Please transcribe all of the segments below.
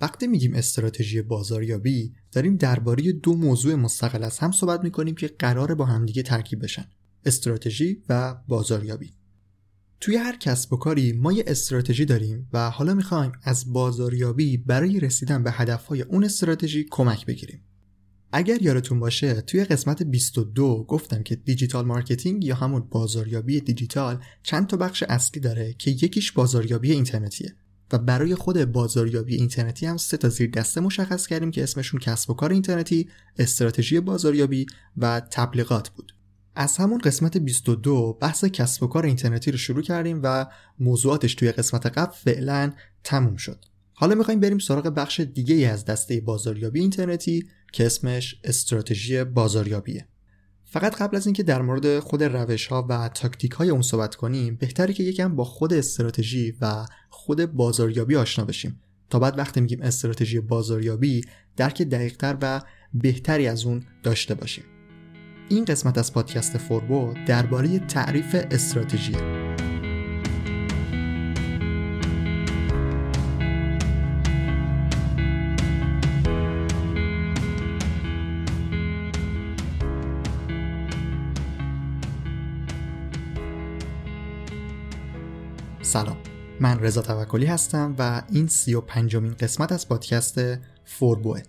وقتی میگیم استراتژی بازاریابی داریم درباره دو موضوع مستقل از هم صحبت می‌کنیم که قراره با همدیگه ترکیب بشن استراتژی و بازاریابی توی هر کسب و کاری ما یه استراتژی داریم و حالا می‌خوایم از بازاریابی برای رسیدن به هدفهای اون استراتژی کمک بگیریم. اگر یادتون باشه توی قسمت 22 گفتم که digital marketing یا همون بازاریابی دیجیتال چند تا بخش اصلی داره که یکیش بازاریابی اینترنتیه. و برای خود بازاریابی اینترنتی هم سه تا زیر دسته مشخص کردیم که اسمشون کسب و کار اینترنتی، استراتژی بازاریابی و تبلیغات بود. از همون قسمت 22 بحث کسب و کار اینترنتی رو شروع کردیم و موضوعاتش توی قسمت قبل فعلا تموم شد. حالا می‌خوایم بریم سراغ بخش دیگه ای از دسته بازاریابی اینترنتی که اسمش استراتژی بازاریابیه. فقط قبل از اینکه در مورد خود روش ها و تاکتیک های اون صحبت کنیم بهتره که یکم با خود استراتژی و خود بازاریابی آشنا بشیم. تا بعد وقتی میگیم استراتژی بازاریابی درک دقیقتر و بهتری از اون داشته باشیم. این قسمت از پادکست فوربو درباره تعریف استراتژیه سلام. من رضا توکلی هستم و این سی و پنجمین قسمت از پادکست فوربوه.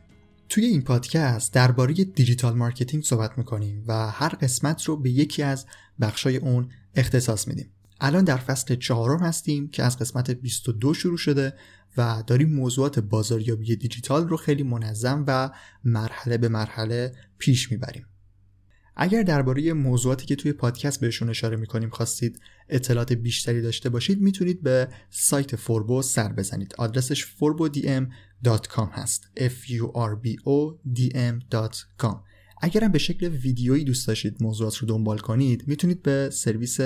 توی این پادکست درباره digital marketing صحبت می‌کنیم و هر قسمت رو به یکی از بخشای اون اختصاص میدیم. الان در فصل چهارم هستیم که از قسمت 22 شروع شده و داریم موضوعات بازاریابی دیجیتال رو خیلی منظم و مرحله به مرحله پیش می‌بریم. اگر درباره موضوعاتی که توی پادکست بهشون اشاره می‌کنیم خواستید اطلاعات بیشتری داشته باشید می‌تونید به سایت فوربو سر بزنید. آدرسش forbodm.com هست. F u r b o d اگرم به شکل ویدیویی دوست داشتید موضوعات رو دنبال کنید می‌تونید به سرویس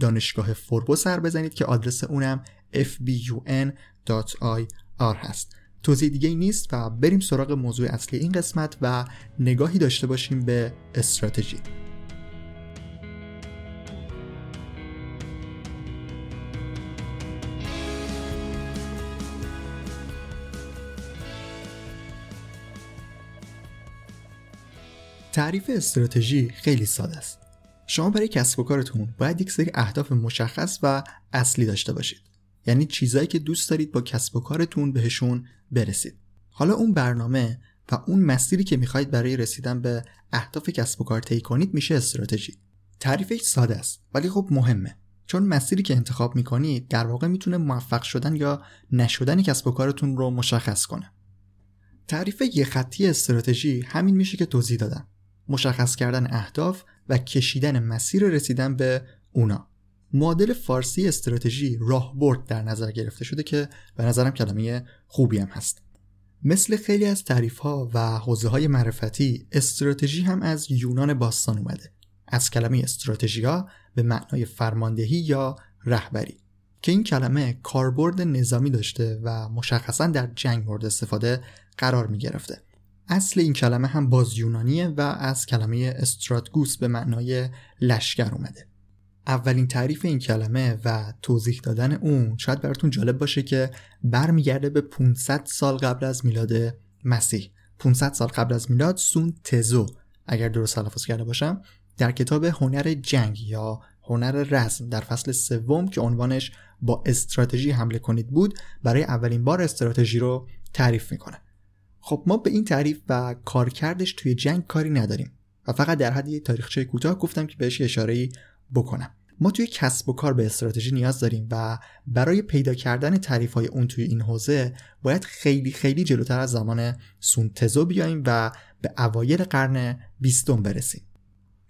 دانشگاه فوربو سر بزنید که آدرس اونم fbun.ir هست. توضیح دیگه نیست و بریم سراغ موضوع اصلی این قسمت و نگاهی داشته باشیم به استراتژی تعریف استراتژی خیلی ساده است. شما برای کسب و کارتون باید یک سری اهداف مشخص و اصلی داشته باشید. یعنی چیزایی که دوست دارید با کسب و کارتون بهشون برسید. حالا اون برنامه و اون مسیری که می‌خواید برای رسیدن به اهداف کسب و کار طی کنید میشه استراتژی. تعریفش ساده است ولی خب مهمه. چون مسیری که انتخاب می‌کنید در واقع می‌تونه موفق شدن یا نشدن کسب و کارتون رو مشخص کنه. تعریف یه خطی استراتژی همین میشه که توضیح دادم. مشخص کردن اهداف و کشیدن مسیر رسیدن به اونا. معادل فارسی استراتژی راهبرد در نظر گرفته شده که به نظرم کلمه خوبی هم هست. مثل خیلی از تعریف ها و حوزه های معرفتی استراتژی هم از یونان باستان اومده. از کلمه استراتژیا به معنای فرماندهی یا رهبری که این کلمه کاربرد نظامی داشته و مشخصا در جنگ مورد استفاده قرار می گرفته. اصل این کلمه هم باز یونانیه و از کلمه استراتگوس به معنای لشکر اومده. اولین تعریف این کلمه و توضیح دادن اون شاید براتون جالب باشه که برمیگرده به 500 سال قبل از میلاد مسیح. 500 سال قبل از میلاد سون تزو. اگر درست تلفظ کرده باشم در کتاب هنر جنگ یا هنر رزم در فصل سوم که عنوانش با استراتژی حمله کنید بود برای اولین بار استراتژی رو تعریف می‌کنه. خب ما به این تعریف و کارکردش توی جنگ کاری نداریم و فقط در حد یک تاریخچه کوتاه گفتم که بهش اشاره بکنم. ما توی کسب و کار به استراتژی نیاز داریم و برای پیدا کردن تعریف های اون توی این حوزه باید خیلی خیلی جلوتر از زمان سونتزو بیایم و به اوایل قرن بیستم برسیم.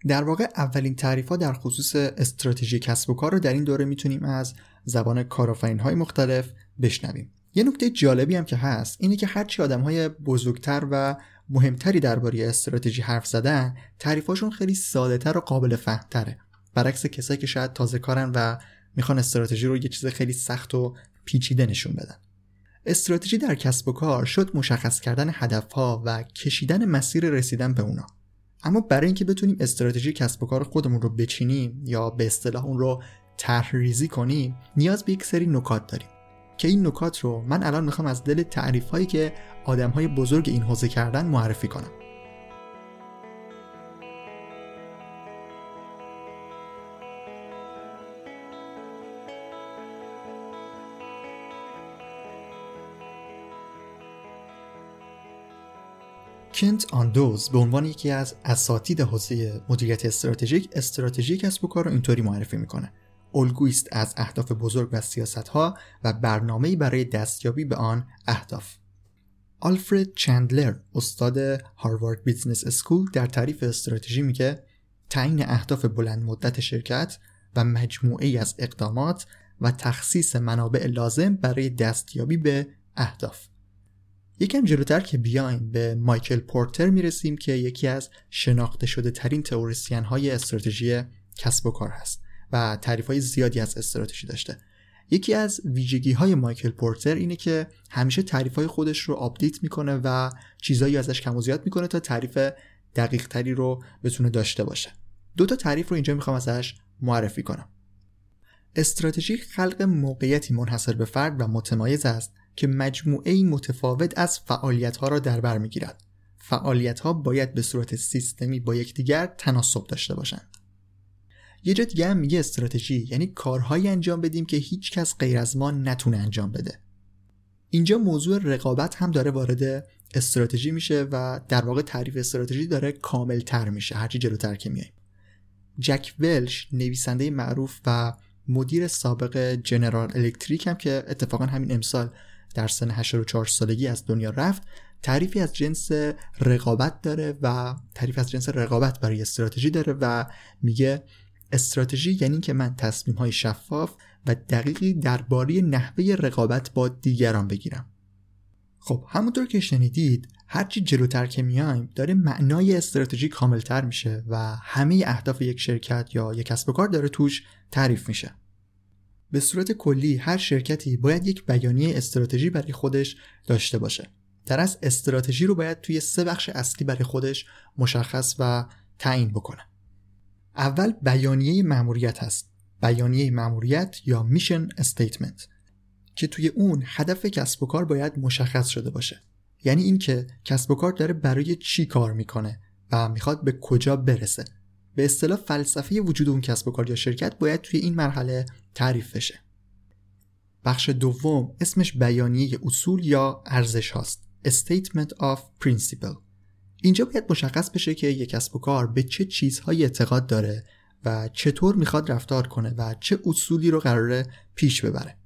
در واقع اولین تعریف ها در خصوص استراتژی کسب و کار رو در این دوره می‌تونیم از زبان کارآفرین های مختلف بشنویم. یه نکته جالبی هم که هست اینه که هرچی آدم های بزرگتر و مهمتری درباره استراتژی حرف زدن تعریفاشون خیلی ساده تر و قابل فهمتره. برعکس کسایی که شاید تازه کارن و می‌خوان استراتژی رو یه چیز خیلی سخت و پیچیده نشون بدن. استراتژی در کسب و کار شد مشخص کردن هدفها و کشیدن مسیر رسیدن به اونا. اما برای اینکه بتونیم استراتژی کسب و کار خودمون رو بچینیم یا به اصطلاح اون رو طرح کنیم نیاز به یک سری نکات داریم. که این نکات رو من الان می‌خوام از دل تعریف هایی که آدم های بزرگ این حوزه کردن معرفی کنم. کنت آندوز به عنوان یکی از اساتید حوزه مدیریت استراتژیک استراتژی کسب و کار رو اینطوری معرفی می‌کنه. الگویی است از اهداف بزرگ و سیاست ها و برنامه‌ای برای دستیابی به آن اهداف. آلفرد چندلر استاد Harvard Business School در تعریف استراتژی میگه تعیین اهداف بلند مدت شرکت و مجموعه‌ای از اقدامات و تخصیص منابع لازم برای دستیابی به اهداف. یکم جلوتر که بیایم به مایکل پورتر می‌رسیم که یکی از شناخته شده ترین تئوریسین های استراتژی کسب و کار هست و تعریف های زیادی از استراتژی داشته. یکی از ویژگی های مایکل پورتر اینه که همیشه تعریف های خودش رو update می‌کنه و چیزایی ازش کم و زیاد می‌کنه تا تعریف دقیق تری رو بتونه داشته باشه. دو تا تعریف رو اینجا می‌خوام ازش معرفی کنم. استراتژی خلق موقعیتی منحصر به فرد و متمایز است که مجموعه‌ای متفاوت از فعالیت ها را در بر می‌گیرد. فعالیت ها باید به صورت سیستمی با یکدیگر تناسب داشته باشند. یه جا دیگه هم میگه استراتژی یعنی کارهایی انجام بدیم که هیچ کس غیر از ما نتونه انجام بده. اینجا موضوع رقابت هم داره وارد استراتژی میشه و در واقع تعریف استراتژی داره کامل تر میشه هرچی جلوتر که میایم. جک ولش نویسنده معروف و مدیر سابق جنرال الکتریک هم که اتفاقا همین امسال در سن 84 سالگی از دنیا رفت تعریفی از جنس رقابت داره و تعریف از جنس رقابت برای استراتژی داره و میگه استراتژی یعنی که من تصمیم های شفاف و دقیقی درباره نحوه رقابت با دیگران بگیرم. خب همونطور که شنیدید هرچی جلوتر که میایم داره معنای استراتژی کاملتر میشه و همه اهداف یک شرکت یا یک کسب و کار داره توش تعریف میشه. به صورت کلی هر شرکتی باید یک بیانیه استراتژی برای خودش داشته باشه. در از استراتژی رو باید توی سه بخش اصلی برای خودش مشخص و تعیین بکنه. اول بیانیه مأموریت هست. بیانیه مأموریت یا میشن استیتمنت که توی اون هدف کسب و کار باید مشخص شده باشه. یعنی اینکه کسب و کار داره برای چی کار می‌کنه و می‌خواد به کجا برسه. به اصطلاح فلسفه وجود اون کسب و کار یا شرکت باید توی این مرحله تعریف بشه. بخش دوم اسمش بیانیه اصول یا ارزش هاست. Statement of Principle. اینجا باید مشخص بشه که یک کسب و کار به چه چیزهایی اعتقاد داره و چطور می‌خواد رفتار کنه و چه اصولی رو قراره پیش ببره.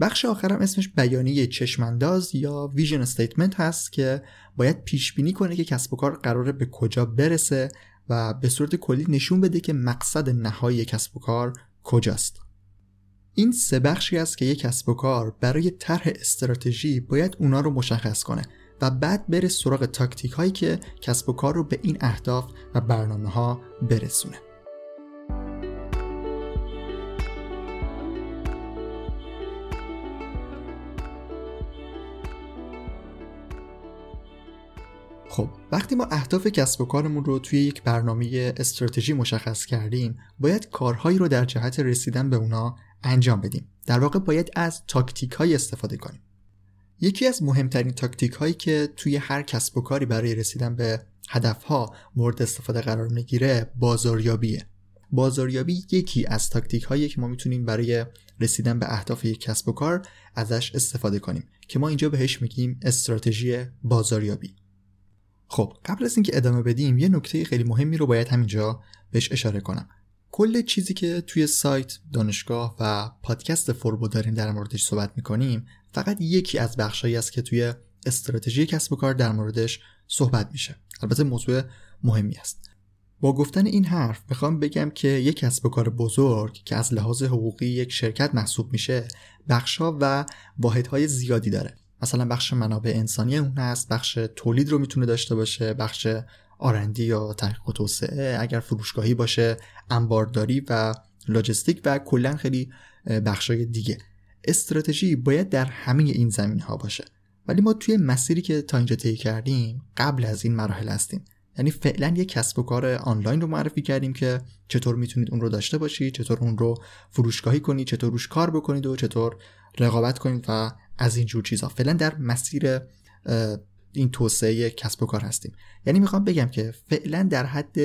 بخش آخرم اسمش بیانیه چشمانداز یا ویژن استیتمنت هست که باید پیش بینی کنه که کسب و کار قراره به کجا برسه و به صورت کلی نشون بده که مقصد نهایی کسب و کار کجاست. این سه بخشی است که یک کسب و کار برای طرح استراتژی باید اونا رو مشخص کنه و بعد بره سراغ تاکتیک هایی که کسب و کار رو به این اهداف و برنامه ها برسونه. خب وقتی ما اهداف کسب و کارمون رو توی یک برنامه استراتژی مشخص کردیم باید کارهایی رو در جهت رسیدن به اونا انجام بدیم. در واقع باید از تاکتیک های استفاده کنیم. یکی از مهمترین تاکتیک هایی که توی هر کسب و کاری برای رسیدن به هدف ها مورد استفاده قرار می‌گیره بازاریابیه. بازاریابی یکی از تاکتیک هایی که ما می‌تونیم برای رسیدن به اهداف یک کسب و کار ازش استفاده کنیم که ما اینجا بهش میگیم استراتژی بازاریابی. خب قبل از اینکه ادامه بدیم یه نکته خیلی مهمی رو باید همینجا بهش اشاره کنم. کل چیزی که توی سایت دانشگاه و پادکست فوربو داریم در موردش صحبت می‌کنیم فقط یکی از بخشهایی است که توی استراتژی کسب و کار در موردش صحبت میشه. البته موضوع مهمی است. با گفتن این حرف می‌خوام بگم که یک کسب و کار بزرگ که از لحاظ حقوقی یک شرکت محسوب میشه بخشها و واحدهای زیادی داره. مثلا بخش منابع انسانی اون هست بخش تولید رو می‌تونه داشته باشه بخش آرندی یا تحقیق و توسعه اگر فروشگاهی باشه انبارداری و لاجستیک و کلا خیلی بخشای دیگه. استراتژی باید در همه این زمین ها باشه. ولی ما توی مسیری که تا اینجا طی کردیم قبل از این مراحل هستیم. یعنی فعلا یه کسب و کار آنلاین رو معرفی کردیم که چطور می‌تونید اون رو داشته باشید چطور اون رو فروشگاهی کنید چطور روش کار بکنید و چطور رقابت کنید و از این جور چیزها فعلا در مسیر این توسعه کسب و کار هستیم. یعنی می‌خوام بگم که فعلا در حد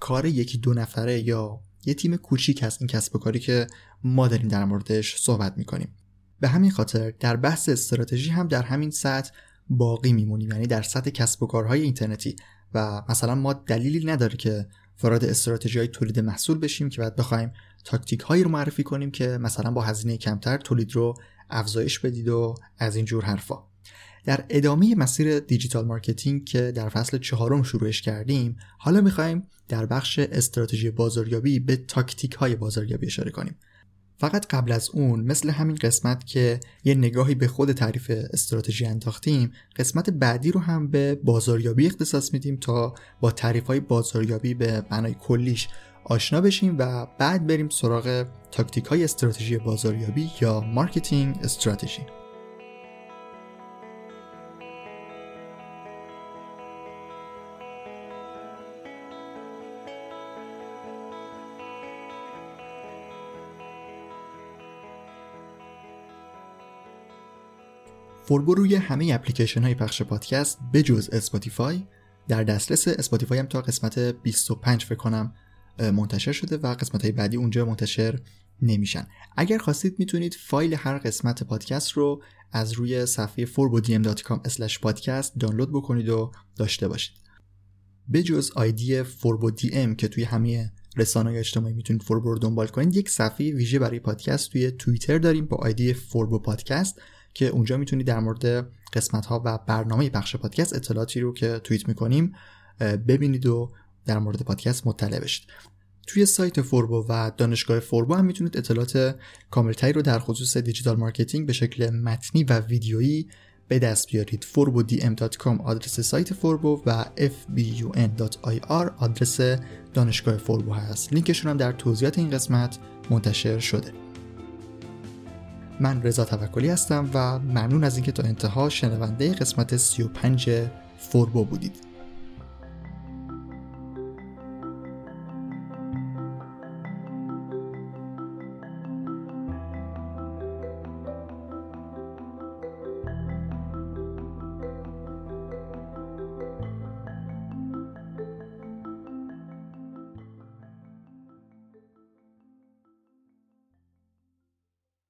کار یکی دو نفره یا یه تیم کوچیک هست این کسب و کاری که ما داریم در موردش صحبت می‌کنیم. به همین خاطر در بحث استراتژی هم در همین سطح باقی میمونیم. یعنی در سطح کسب و کارهای اینترنتی. و مثلا ما دلیلی نداره که وارد استراتژی های تولید محصول بشیم که بعد بخوایم تاکتیک هایی رو معرفی کنیم که مثلا با هزینه کمتر تولید رو افزایش بدید و از این جور حرفا. در ادامه مسیر digital marketing که در فصل چهارم شروعش کردیم حالا می‌خوایم در بخش استراتژی بازاریابی به تاکتیک های بازاریابی اشاره کنیم. فقط قبل از اون مثل همین قسمت که یه نگاهی به خود تعریف استراتژی انداختیم قسمت بعدی رو هم به بازاریابی اختصاص میدیم تا با تعریف های بازاریابی به معنای کلیش آشنا بشیم و بعد بریم سراغ تاکتیک های استراتژی بازاریابی یا marketing strategy. فوربو روی همه اپلیکیشن های پخش پادکست بجز اسپاتیفای در دسترس اسپاتیفای هم تا قسمت 25 فکر کنم منتشر شده و قسمت های بعدی اونجا منتشر نمیشن. اگر خواستید می‌تونید فایل هر قسمت پادکست رو از روی صفحه forbodm.com پادکست دانلود بکنید و داشته باشید. بجز آیدی forbodm که توی همه رسانه اجتماعی می‌تونید فوربو رو دنبال کنید یک صفحه ویژه برای پادکست توی توییتر داریم با آیدی فوربو پادکست که اونجا می‌تونید در مورد قسمت ها و برنامه پخش پادکست اطلاعاتی رو که توییت می‌کنیم ببینید و در مورد پادکست مطلع بشید. توی سایت فوربو و دانشگاه فوربو هم می‌تونید اطلاعات کاملتری رو در خصوص digital marketing به شکل متنی و ویدیویی به دست بیارید. forbodm.com آدرس سایت فوربو و fbun.ir آدرس دانشگاه فوربو هست. لینکشون هم در توضیحات این قسمت منتشر شده. من رضا توکلی هستم و ممنون از اینکه تا انتها شنونده قسمت 35 فوربو بودید.